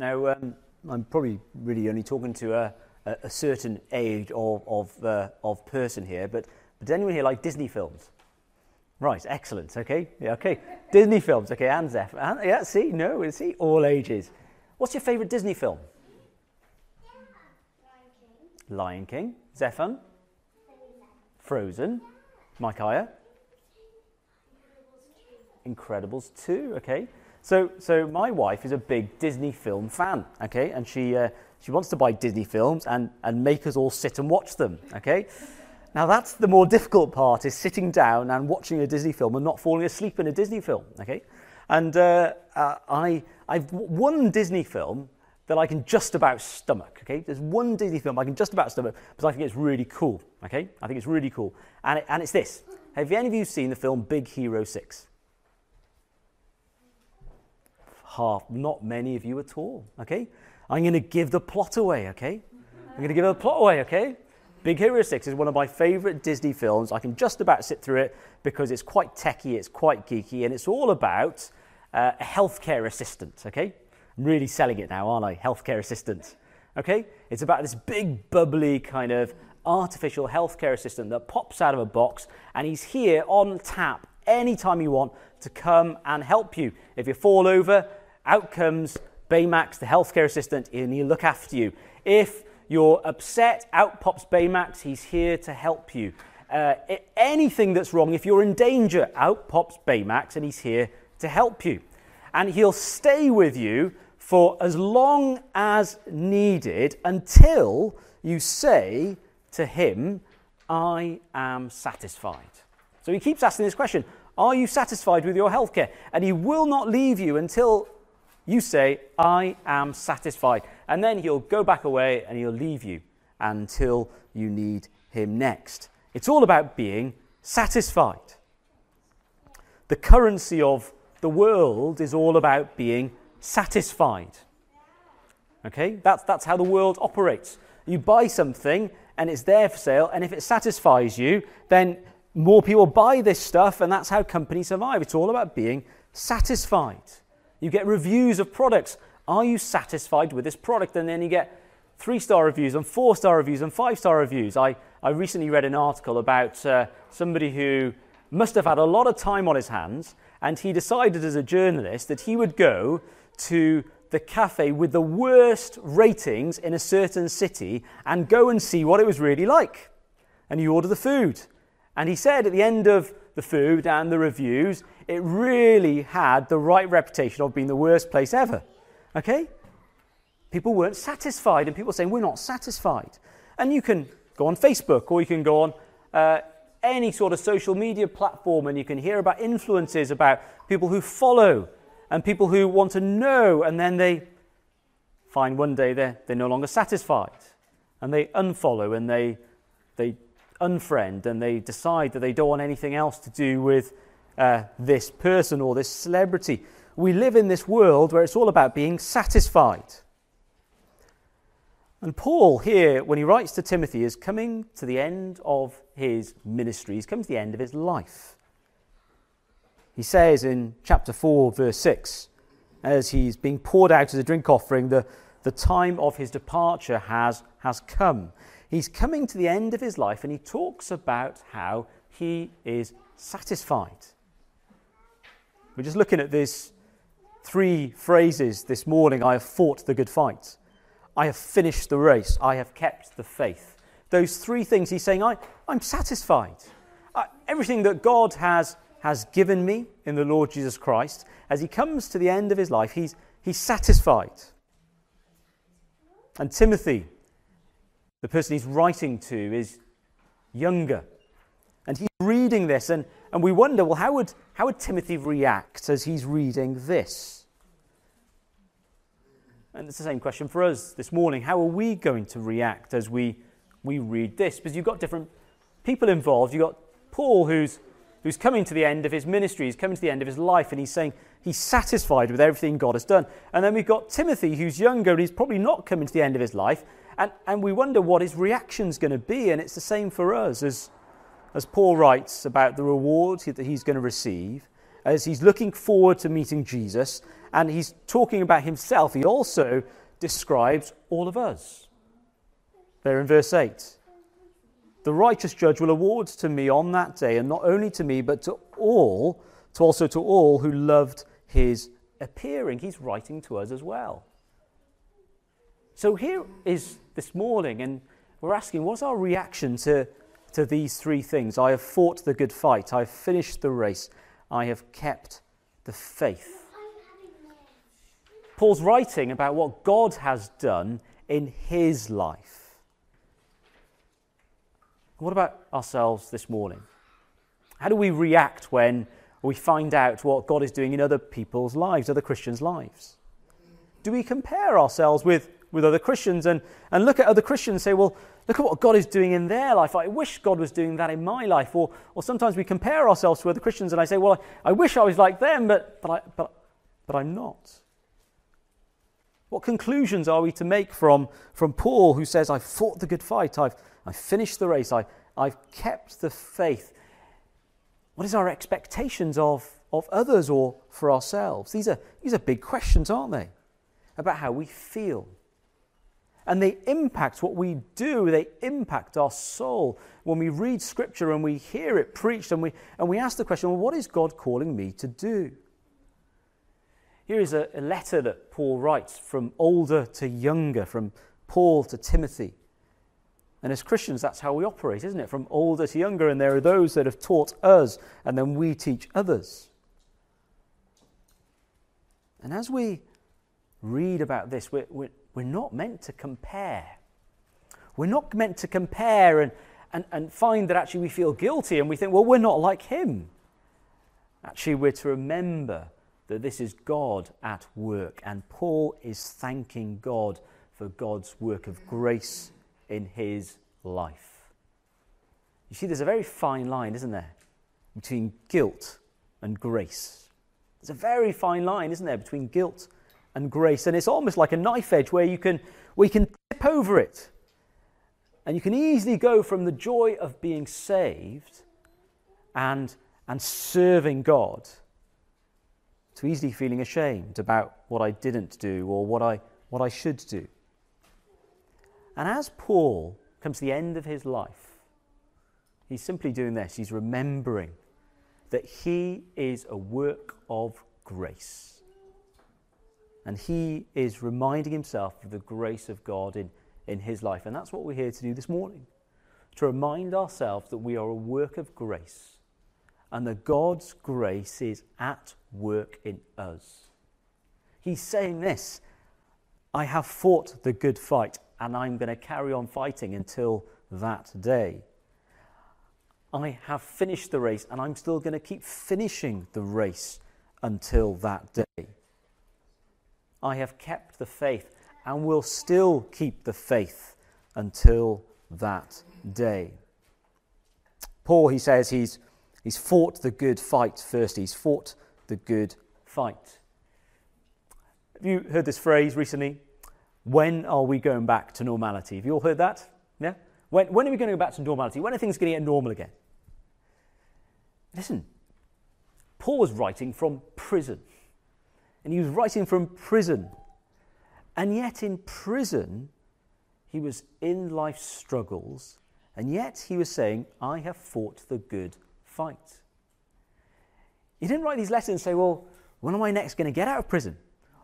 Now, um, I'm probably really only talking to a, a, a certain age of, of, uh, of person here, but, does anyone here like Disney films? Right, excellent. Okay, yeah, okay. Disney films. Okay, and Zeph. And, yeah, see, no, see, all ages. What's your favourite Disney film? Lion King. Zephan? Frozen. Micaiah? Incredibles 2. Okay. So, so my wife is a big Disney film fan. Okay, and she uh, she wants to buy Disney films and and make us all sit and watch them. Okay. Now that's the more difficult part is sitting down and watching a Disney film and not falling asleep in a Disney film. Okay, and uh, uh, I I've one Disney film that I can just about stomach. Okay, there's one Disney film I can just about stomach because I think it's really cool. Okay, I think it's really cool, and it, and it's this. Have any of you seen the film Big Hero Six? Half, not many of you at all. Okay, I'm going to give the plot away. Okay, I'm going to give the plot away. Okay. Big Hero 6 is one of my favourite Disney films. I can just about sit through it because it's quite techy, it's quite geeky, and it's all about uh, a healthcare assistant, okay? I'm really selling it now, aren't I? Healthcare assistant, okay? It's about this big, bubbly kind of artificial healthcare assistant that pops out of a box, and he's here on tap anytime you want to come and help you. If you fall over, out comes Baymax, the healthcare assistant, and he'll look after you. If you're upset, out pops Baymax. He's here to help you. Uh, anything that's wrong, if you're in danger, out pops Baymax and he's here to help you. And he'll stay with you for as long as needed until you say to him, I am satisfied. So he keeps asking this question Are you satisfied with your healthcare? And he will not leave you until you say, I am satisfied. And then he'll go back away and he'll leave you until you need him next. It's all about being satisfied. The currency of the world is all about being satisfied. Okay? That's, that's how the world operates. You buy something and it's there for sale, and if it satisfies you, then more people buy this stuff, and that's how companies survive. It's all about being satisfied. You get reviews of products. Are you satisfied with this product? And then you get three star reviews and four star reviews and five star reviews. I, I recently read an article about uh, somebody who must have had a lot of time on his hands, and he decided as a journalist that he would go to the cafe with the worst ratings in a certain city and go and see what it was really like. And he ordered the food. And he said at the end of the food and the reviews, it really had the right reputation of being the worst place ever. Okay? People weren't satisfied, and people saying, We're not satisfied. And you can go on Facebook or you can go on uh, any sort of social media platform and you can hear about influences about people who follow and people who want to know, and then they find one day they're, they're no longer satisfied and they unfollow and they, they unfriend and they decide that they don't want anything else to do with uh, this person or this celebrity. We live in this world where it's all about being satisfied. And Paul, here, when he writes to Timothy, is coming to the end of his ministry. He's coming to the end of his life. He says in chapter 4, verse 6, as he's being poured out as a drink offering, the, the time of his departure has, has come. He's coming to the end of his life and he talks about how he is satisfied. We're just looking at these three phrases this morning I have fought the good fight, I have finished the race, I have kept the faith. Those three things he's saying, I, I'm satisfied. Everything that God has, has given me in the Lord Jesus Christ, as he comes to the end of his life, he's, he's satisfied. And Timothy, the person he's writing to, is younger. And he's reading this, and, and we wonder well, how would, how would Timothy react as he's reading this? And it's the same question for us this morning. How are we going to react as we, we read this? Because you've got different people involved. You've got Paul, who's, who's coming to the end of his ministry, he's coming to the end of his life, and he's saying he's satisfied with everything God has done. And then we've got Timothy, who's younger, and he's probably not coming to the end of his life. And, and we wonder what his reaction's going to be. And it's the same for us as as Paul writes about the reward that he's going to receive, as he's looking forward to meeting Jesus, and he's talking about himself, he also describes all of us. There in verse 8. The righteous judge will award to me on that day, and not only to me, but to all, to also to all who loved his appearing. He's writing to us as well. So here is this morning, and we're asking, what's our reaction to, to these three things? I have fought the good fight, I have finished the race, I have kept the faith. Paul's writing about what God has done in his life. What about ourselves this morning? How do we react when we find out what God is doing in other people's lives, other Christians' lives? Do we compare ourselves with, with other Christians and, and look at other Christians and say, well, look at what God is doing in their life. I wish God was doing that in my life. Or, or sometimes we compare ourselves to other Christians and I say, well, I, I wish I was like them, but, but, I, but, but I'm not. What conclusions are we to make from, from Paul, who says, I've fought the good fight, I've, I've finished the race, I, I've kept the faith? What is our expectations of, of others or for ourselves? These are, these are big questions, aren't they? About how we feel. And they impact what we do, they impact our soul. When we read scripture and we hear it preached and we, and we ask the question, well, what is God calling me to do? Here is a, a letter that Paul writes from older to younger, from Paul to Timothy. And as Christians, that's how we operate, isn't it? From older to younger, and there are those that have taught us, and then we teach others. And as we read about this, we're, we're, we're not meant to compare. We're not meant to compare and, and, and find that actually we feel guilty and we think, well, we're not like him. Actually, we're to remember that this is God at work. And Paul is thanking God for God's work of grace in his life. You see, there's a very fine line, isn't there, between guilt and grace. There's a very fine line, isn't there, between guilt and grace. And it's almost like a knife edge where you can, you can tip over it. And you can easily go from the joy of being saved and, and serving God to easily feeling ashamed about what I didn't do or what I, what I should do. And as Paul comes to the end of his life, he's simply doing this. He's remembering that he is a work of grace. And he is reminding himself of the grace of God in, in his life. And that's what we're here to do this morning to remind ourselves that we are a work of grace and that God's grace is at work in us. He's saying this I have fought the good fight, and I'm going to carry on fighting until that day. I have finished the race, and I'm still going to keep finishing the race until that day. I have kept the faith and will still keep the faith until that day. Paul, he says, he's He's fought the good fight first. He's fought the good fight. Have you heard this phrase recently? When are we going back to normality? Have you all heard that? Yeah? When, when are we going to go back to normality? When are things going to get normal again? Listen, Paul was writing from prison. And he was writing from prison. And yet, in prison, he was in life's struggles. And yet, he was saying, I have fought the good fight. He didn't write these letters and say, Well, when am I next going to get out of prison?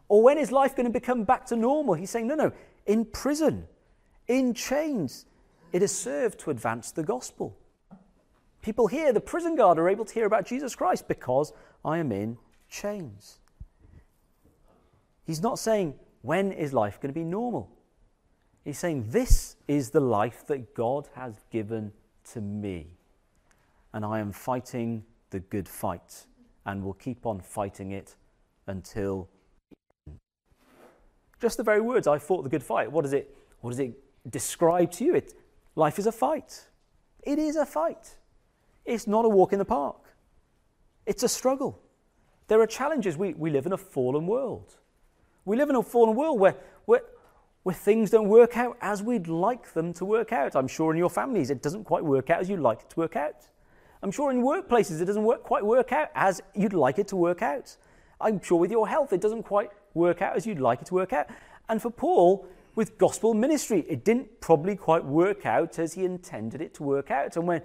Or when is life going to become back to normal? He's saying, No, no, in prison, in chains, it has served to advance the gospel. People here, the prison guard, are able to hear about Jesus Christ because I am in chains. He's not saying, When is life going to be normal? He's saying, This is the life that God has given to me and I am fighting the good fight and will keep on fighting it until just the very words I fought the good fight. What does it what does it describe to you? It life is a fight. It is a fight. It's not a walk in the park. It's a struggle. There are challenges. We, we live in a fallen world. We live in a fallen world where, where, where things don't work out as we'd like them to work out. I'm sure in your families it doesn't quite work out as you'd like it to work out. I'm sure in workplaces it doesn't work, quite work out as you'd like it to work out. I'm sure with your health, it doesn't quite work out as you'd like it to work out. And for Paul, with gospel ministry, it didn't probably quite work out as he intended it to work out. And when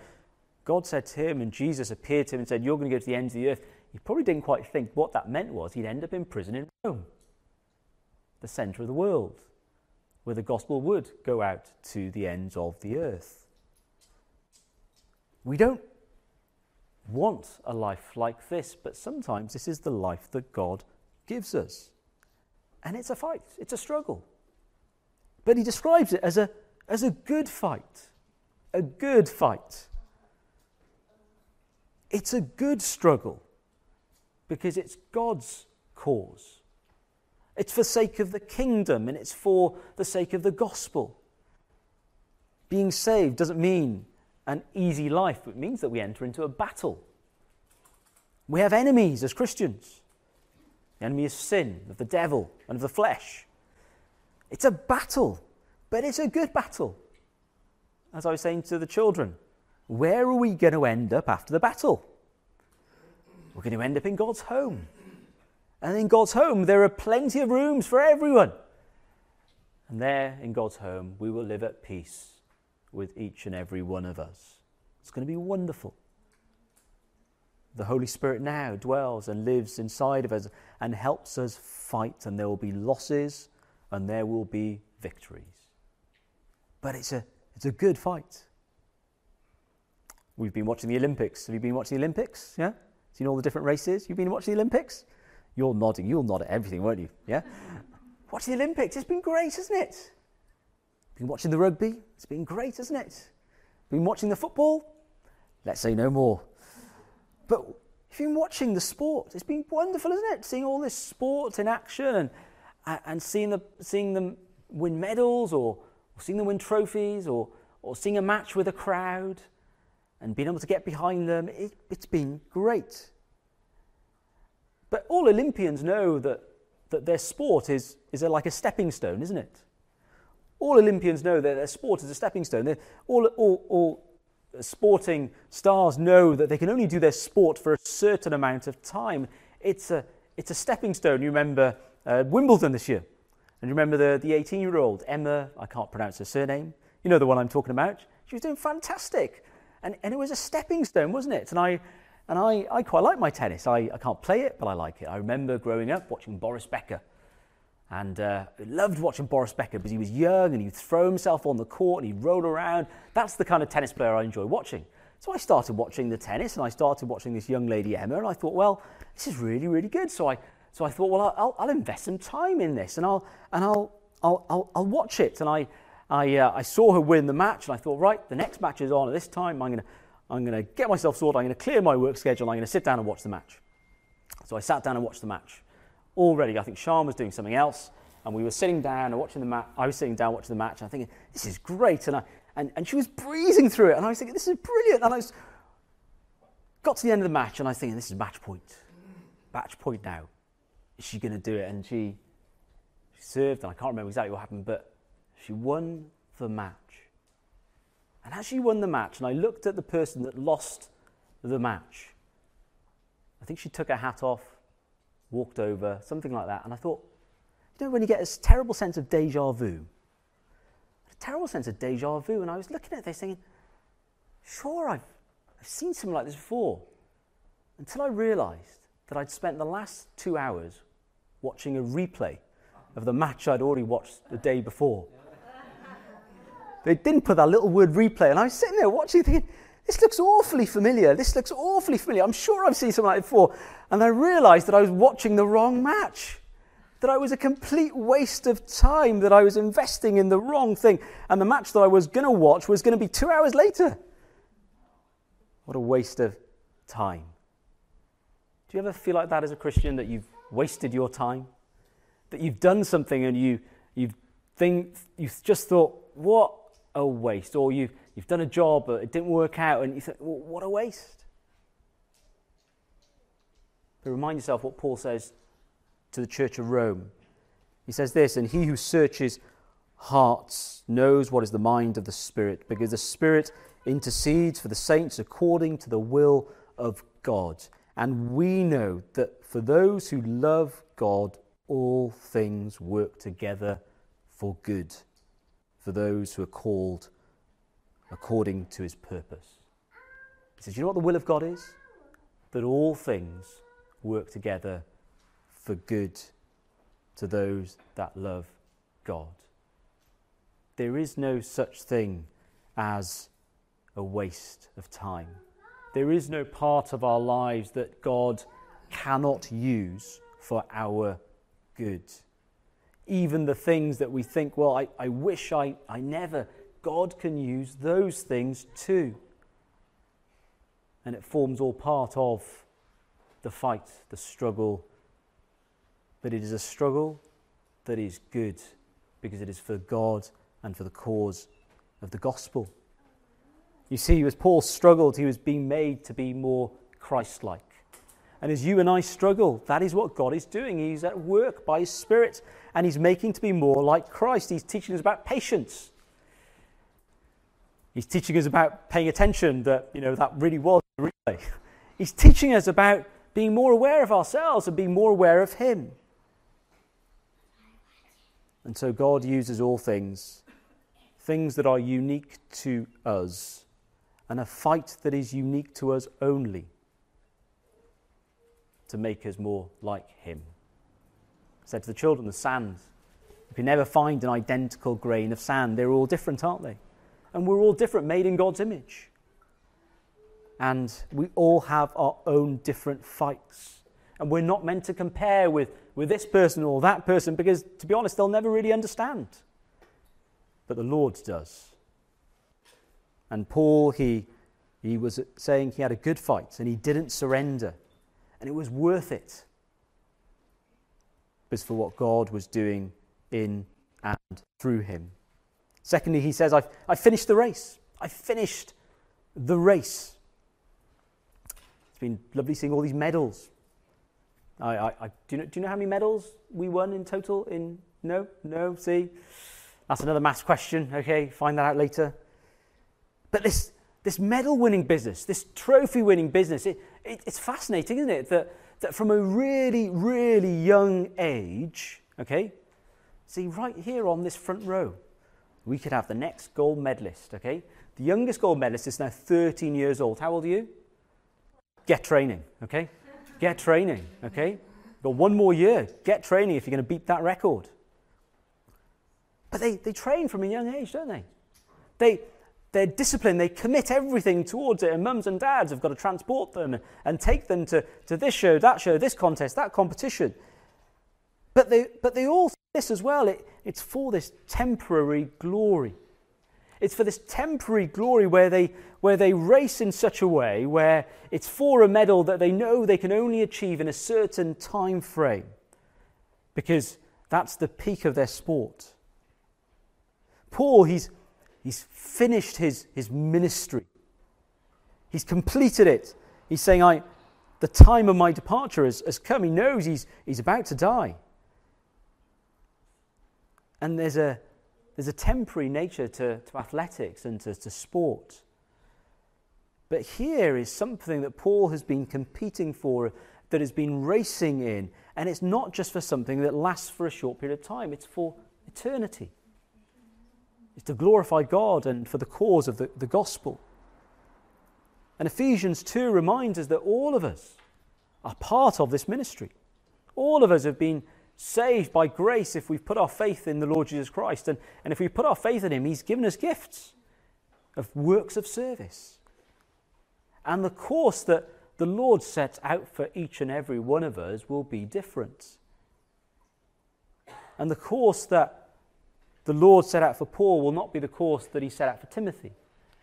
God said to him and Jesus appeared to him and said, You're going to go to the ends of the earth, he probably didn't quite think what that meant was he'd end up in prison in Rome, the centre of the world, where the gospel would go out to the ends of the earth. We don't want a life like this, but sometimes this is the life that God gives us. And it's a fight, it's a struggle. But he describes it as a, as a good fight. A good fight. It's a good struggle because it's God's cause. It's for the sake of the kingdom and it's for the sake of the gospel. Being saved doesn't mean an easy life, but it means that we enter into a battle. We have enemies as Christians. The enemy is sin, of the devil, and of the flesh. It's a battle, but it's a good battle. As I was saying to the children, where are we going to end up after the battle? We're going to end up in God's home. And in God's home, there are plenty of rooms for everyone. And there in God's home, we will live at peace with each and every one of us. It's going to be wonderful. The Holy Spirit now dwells and lives inside of us and helps us fight, and there will be losses and there will be victories. But it's a, it's a good fight. We've been watching the Olympics. Have you been watching the Olympics? Yeah? Seen all the different races? You've been watching the Olympics? You're nodding. You'll nod at everything, won't you? Yeah? Watch the Olympics. It's been great, hasn't it? Been watching the rugby. It's been great, hasn't it? Been watching the football. Let's say no more. But if you've been watching the sport, it's been wonderful, isn't it? Seeing all this sport in action and, and seeing, the, seeing them win medals or, or seeing them win trophies or, or seeing a match with a crowd and being able to get behind them. It, it's been great. But all Olympians know that, that their sport is, is a, like a stepping stone, isn't it? All Olympians know that their sport is a stepping stone. all, all, all sporting stars know that they can only do their sport for a certain amount of time. It's a, it's a stepping stone. You remember uh, Wimbledon this year. And you remember the, the 18 year old, Emma, I can't pronounce her surname. You know the one I'm talking about. She was doing fantastic. And, and it was a stepping stone, wasn't it? And I, and I, I quite like my tennis. I, I can't play it, but I like it. I remember growing up watching Boris Becker. And uh, I loved watching Boris Becker because he was young and he'd throw himself on the court and he'd roll around. That's the kind of tennis player I enjoy watching. So I started watching the tennis and I started watching this young lady, Emma, and I thought, well, this is really, really good. So I, so I thought, well, I'll, I'll invest some time in this and I'll, and I'll, I'll, I'll, I'll watch it. And I, I, uh, I saw her win the match and I thought, right, the next match is on. At this time, I'm going to I'm going to get myself sorted. I'm going to clear my work schedule. I'm going to sit down and watch the match. So I sat down and watched the match. Already, I think Sean was doing something else, and we were sitting down and watching the match. I was sitting down watching the match, and I'm thinking, this is great. And, I, and, and she was breezing through it, and I was thinking, this is brilliant. And I was, got to the end of the match, and I was thinking, this is match point. Match point now. Is she going to do it? And she, she served, and I can't remember exactly what happened, but she won the match. And as she won the match, and I looked at the person that lost the match, I think she took her hat off, walked over, something like that. And I thought, you know, when you get this terrible sense of deja vu, a terrible sense of deja vu. And I was looking at this thinking, sure, I've, I've seen something like this before. Until I realized that I'd spent the last two hours watching a replay of the match I'd already watched the day before. They didn't put that little word replay. And I was sitting there watching, thinking, this looks awfully familiar. This looks awfully familiar. I'm sure I've seen something like it before. And I realized that I was watching the wrong match. That I was a complete waste of time, that I was investing in the wrong thing. And the match that I was going to watch was going to be two hours later. What a waste of time. Do you ever feel like that as a Christian, that you've wasted your time? That you've done something and you, you've, think, you've just thought, what a waste. Or you've, you've done a job, but it didn't work out, and you think, well, what a waste. But remind yourself what Paul says to the church of Rome. He says this, and he who searches hearts knows what is the mind of the Spirit, because the Spirit intercedes for the saints according to the will of God. And we know that for those who love God, all things work together for good, for those who are called according to his purpose. He says, You know what the will of God is? That all things work together for good to those that love God. There is no such thing as a waste of time. There is no part of our lives that God cannot use for our good. Even the things that we think, well, I, I wish I, I never, God can use those things too. And it forms all part of the fight, the struggle. But it is a struggle that is good because it is for God and for the cause of the gospel. You see, as Paul struggled, he was being made to be more Christ like. And as you and I struggle, that is what God is doing. He's at work by His Spirit and He's making to be more like Christ. He's teaching us about patience. He's teaching us about paying attention that, you know, that really was a replay. He's teaching us about being more aware of ourselves and being more aware of Him. And so God uses all things, things that are unique to us and a fight that is unique to us only to make us more like Him. I said to the children, the sand. You can never find an identical grain of sand. They're all different, aren't they? And we're all different, made in God's image. And we all have our own different fights. And we're not meant to compare with, with this person or that person because, to be honest, they'll never really understand. But the Lord does. And Paul, he, he was saying he had a good fight and he didn't surrender. And it was worth it. It was for what God was doing in and through him. Secondly, he says, I've, i finished the race. I finished the race. It's been lovely seeing all these medals. I, I, I, do, you know, do you know how many medals we won in total? In No? No? See? That's another maths question. Okay, find that out later. But this, this medal winning business, this trophy winning business, it, it, it's fascinating, isn't it? That, that from a really, really young age, okay, see right here on this front row, we could have the next gold medalist, okay? The youngest gold medalist is now 13 years old. How old are you? Get training, okay? Get training, okay? Got one more year. Get training if you're going to beat that record. But they, they train from a young age, don't they? They, they're disciplined, they commit everything towards it, and mums and dads have got to transport them and take them to, to this show, that show, this contest, that competition. But they, but they all this as well. It, it's for this temporary glory. It's for this temporary glory where they, where they race in such a way where it's for a medal that they know they can only achieve in a certain time frame because that's the peak of their sport. Paul, he's, He's finished his, his ministry. He's completed it. He's saying, I, the time of my departure has, has come. He knows he's, he's about to die. And there's a, there's a temporary nature to, to athletics and to, to sport. But here is something that Paul has been competing for, that has been racing in. And it's not just for something that lasts for a short period of time, it's for eternity is to glorify God and for the cause of the, the gospel. And Ephesians 2 reminds us that all of us are part of this ministry. All of us have been saved by grace if we've put our faith in the Lord Jesus Christ. And, and if we put our faith in Him, He's given us gifts of works of service. And the course that the Lord sets out for each and every one of us will be different. And the course that the Lord set out for Paul will not be the course that he set out for Timothy,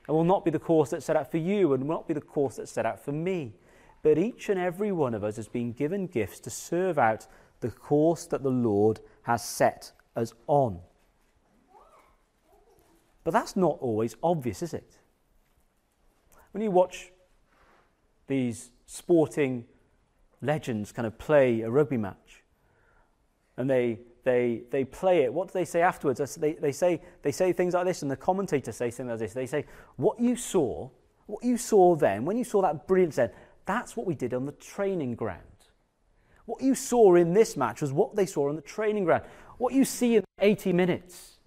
and will not be the course that's set out for you, and will not be the course that's set out for me. But each and every one of us has been given gifts to serve out the course that the Lord has set us on. But that's not always obvious, is it? When you watch these sporting legends kind of play a rugby match, and they they, they play it. What do they say afterwards? They, they, say, they say things like this, and the commentators say things like this. They say, What you saw, what you saw then, when you saw that brilliant then, That's what we did on the training ground. What you saw in this match was what they saw on the training ground. What you see in 80 minutes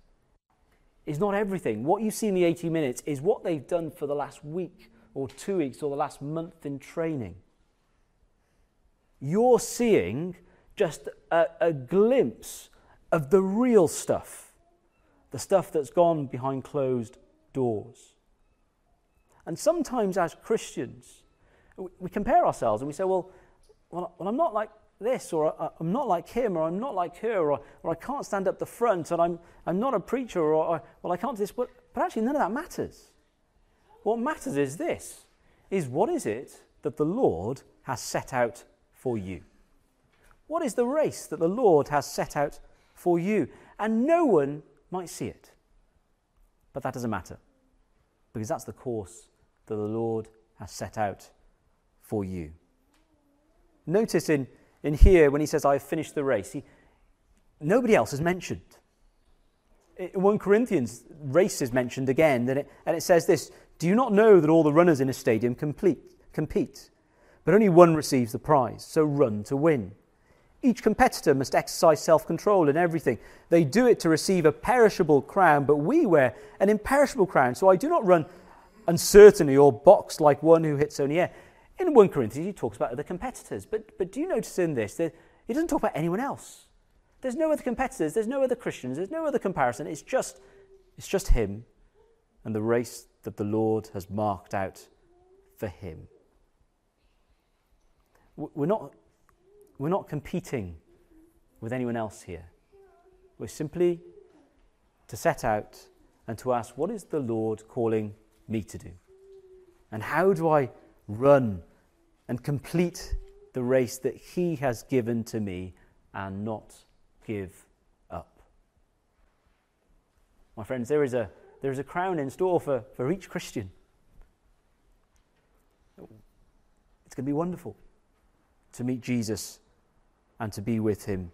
is not everything. What you see in the 80 minutes is what they've done for the last week or two weeks or the last month in training. You're seeing just a, a glimpse of the real stuff, the stuff that's gone behind closed doors. And sometimes, as Christians, we compare ourselves and we say, well, well, I'm not like this, or uh, I'm not like him, or I'm not like her, or, or I can't stand up the front, and I'm, I'm not a preacher, or, or well, I can't do this. But, but actually, none of that matters. What matters is this is what is it that the Lord has set out for you? What is the race that the Lord has set out for you? And no one might see it. But that doesn't matter because that's the course that the Lord has set out for you. Notice in, in here when he says, I have finished the race, he, nobody else is mentioned. In 1 Corinthians, race is mentioned again, and it, and it says this Do you not know that all the runners in a stadium complete, compete, but only one receives the prize? So run to win. Each competitor must exercise self control in everything. They do it to receive a perishable crown, but we wear an imperishable crown. So I do not run uncertainly or box like one who hits only air. In 1 Corinthians, he talks about other competitors. But, but do you notice in this that he doesn't talk about anyone else? There's no other competitors, there's no other Christians, there's no other comparison. It's just, it's just him and the race that the Lord has marked out for him. We're not we're not competing with anyone else here. We're simply to set out and to ask, what is the Lord calling me to do? And how do I run and complete the race that He has given to me and not give up? My friends, there is a, there is a crown in store for, for each Christian. It's going to be wonderful to meet Jesus and to be with him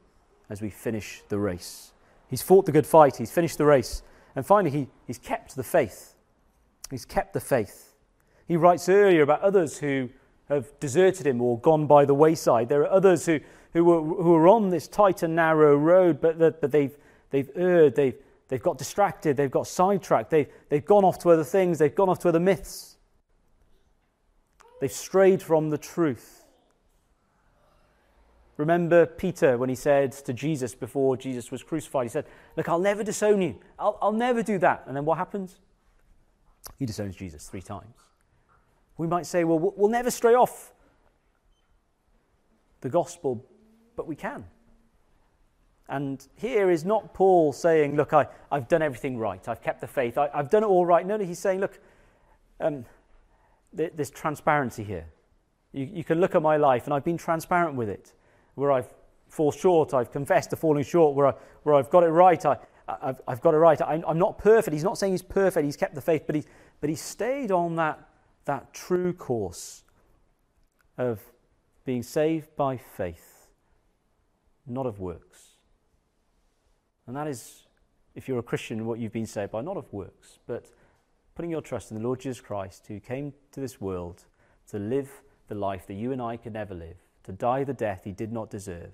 as we finish the race. He's fought the good fight, he's finished the race, and finally, he, he's kept the faith. He's kept the faith. He writes earlier about others who have deserted him or gone by the wayside. There are others who, who, were, who are on this tight and narrow road, but, but they've, they've erred, they've, they've got distracted, they've got sidetracked, they've, they've gone off to other things, they've gone off to other myths. They've strayed from the truth. Remember Peter when he said to Jesus before Jesus was crucified, he said, Look, I'll never disown you. I'll, I'll never do that. And then what happens? He disowns Jesus three times. We might say, Well, we'll never stray off the gospel, but we can. And here is not Paul saying, Look, I, I've done everything right. I've kept the faith. I, have done it all right. No, no, he's saying, Look, um, there's transparency here. You, you can look at my life, and I've been transparent with it where I've fall short, I've confessed to falling short, where, I, where I've got it right, I, have I've got it right. I, I'm not perfect. He's not saying he's perfect, he's kept the faith, but, he, but he stayed on that, that true course of being saved by faith, not of works. And that is, if you're a Christian, what you've been saved by, not of works, but putting your trust in the Lord Jesus Christ, who came to this world to live the life that you and I could never live to die the death he did not deserve.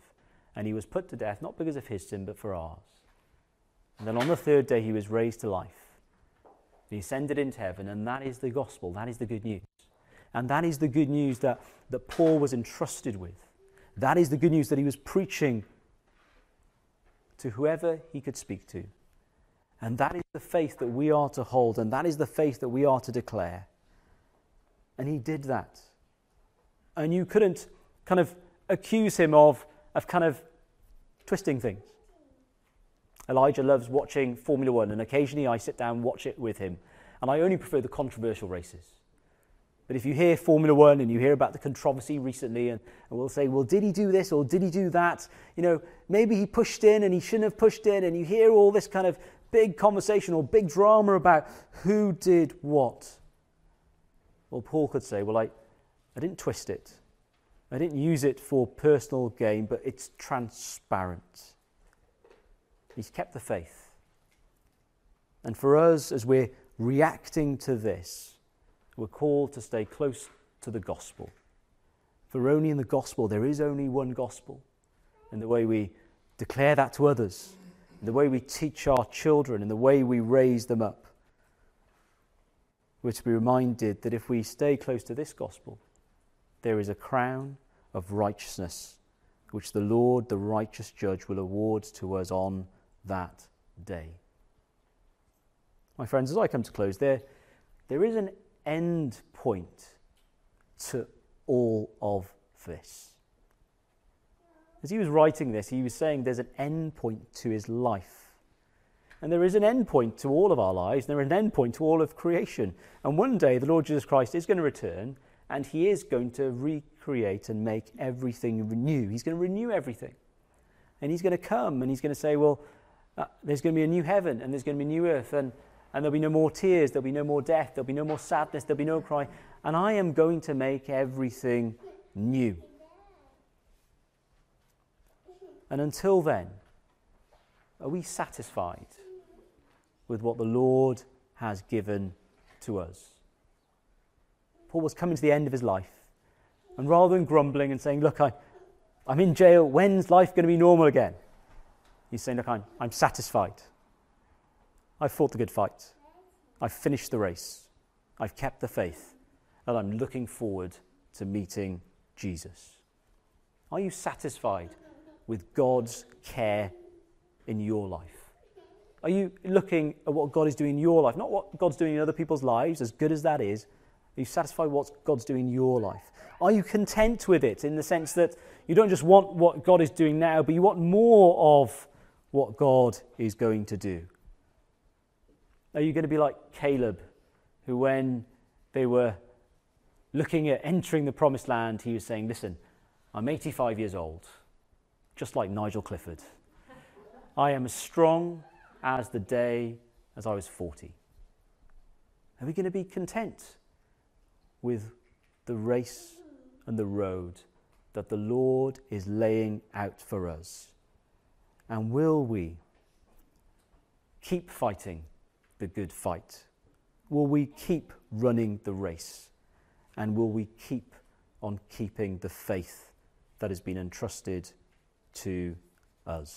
And he was put to death not because of his sin, but for ours. And then on the third day, he was raised to life. He ascended into heaven, and that is the gospel. That is the good news. And that is the good news that, that Paul was entrusted with. That is the good news that he was preaching to whoever he could speak to. And that is the faith that we are to hold, and that is the faith that we are to declare. And he did that. And you couldn't kind of accuse him of, of kind of twisting things. Elijah loves watching Formula One, and occasionally I sit down and watch it with him. And I only prefer the controversial races. But if you hear Formula One and you hear about the controversy recently, and, and we'll say, well, did he do this or did he do that? You know, maybe he pushed in and he shouldn't have pushed in, and you hear all this kind of big conversation or big drama about who did what. Well, Paul could say, well, I, I didn't twist it. I didn't use it for personal gain, but it's transparent. He's kept the faith. And for us, as we're reacting to this, we're called to stay close to the gospel. For only in the gospel, there is only one gospel. And the way we declare that to others, the way we teach our children, and the way we raise them up, we're to be reminded that if we stay close to this gospel, there is a crown of righteousness which the Lord, the righteous judge, will award to us on that day. My friends, as I come to close, there, there is an end point to all of this. As he was writing this, he was saying there's an end point to his life. And there is an end point to all of our lives, and there is an end point to all of creation. And one day the Lord Jesus Christ is going to return, and he is going to recreate and make everything new. He's going to renew everything. And he's going to come and he's going to say, Well, uh, there's going to be a new heaven and there's going to be a new earth, and, and there'll be no more tears, there'll be no more death, there'll be no more sadness, there'll be no cry. And I am going to make everything new. And until then, are we satisfied with what the Lord has given to us? Paul was coming to the end of his life. And rather than grumbling and saying, Look, I, I'm in jail, when's life going to be normal again? He's saying, Look, I'm, I'm satisfied. I've fought the good fight. I've finished the race. I've kept the faith. And I'm looking forward to meeting Jesus. Are you satisfied with God's care in your life? Are you looking at what God is doing in your life? Not what God's doing in other people's lives, as good as that is. Are you satisfied with what God's doing in your life? Are you content with it in the sense that you don't just want what God is doing now, but you want more of what God is going to do? Are you going to be like Caleb, who, when they were looking at entering the promised land, he was saying, Listen, I'm 85 years old just like Nigel Clifford. I am as strong as the day as I was 40. Are we going to be content with the race and the road that the Lord is laying out for us? And will we keep fighting the good fight? Will we keep running the race? And will we keep on keeping the faith that has been entrusted to us.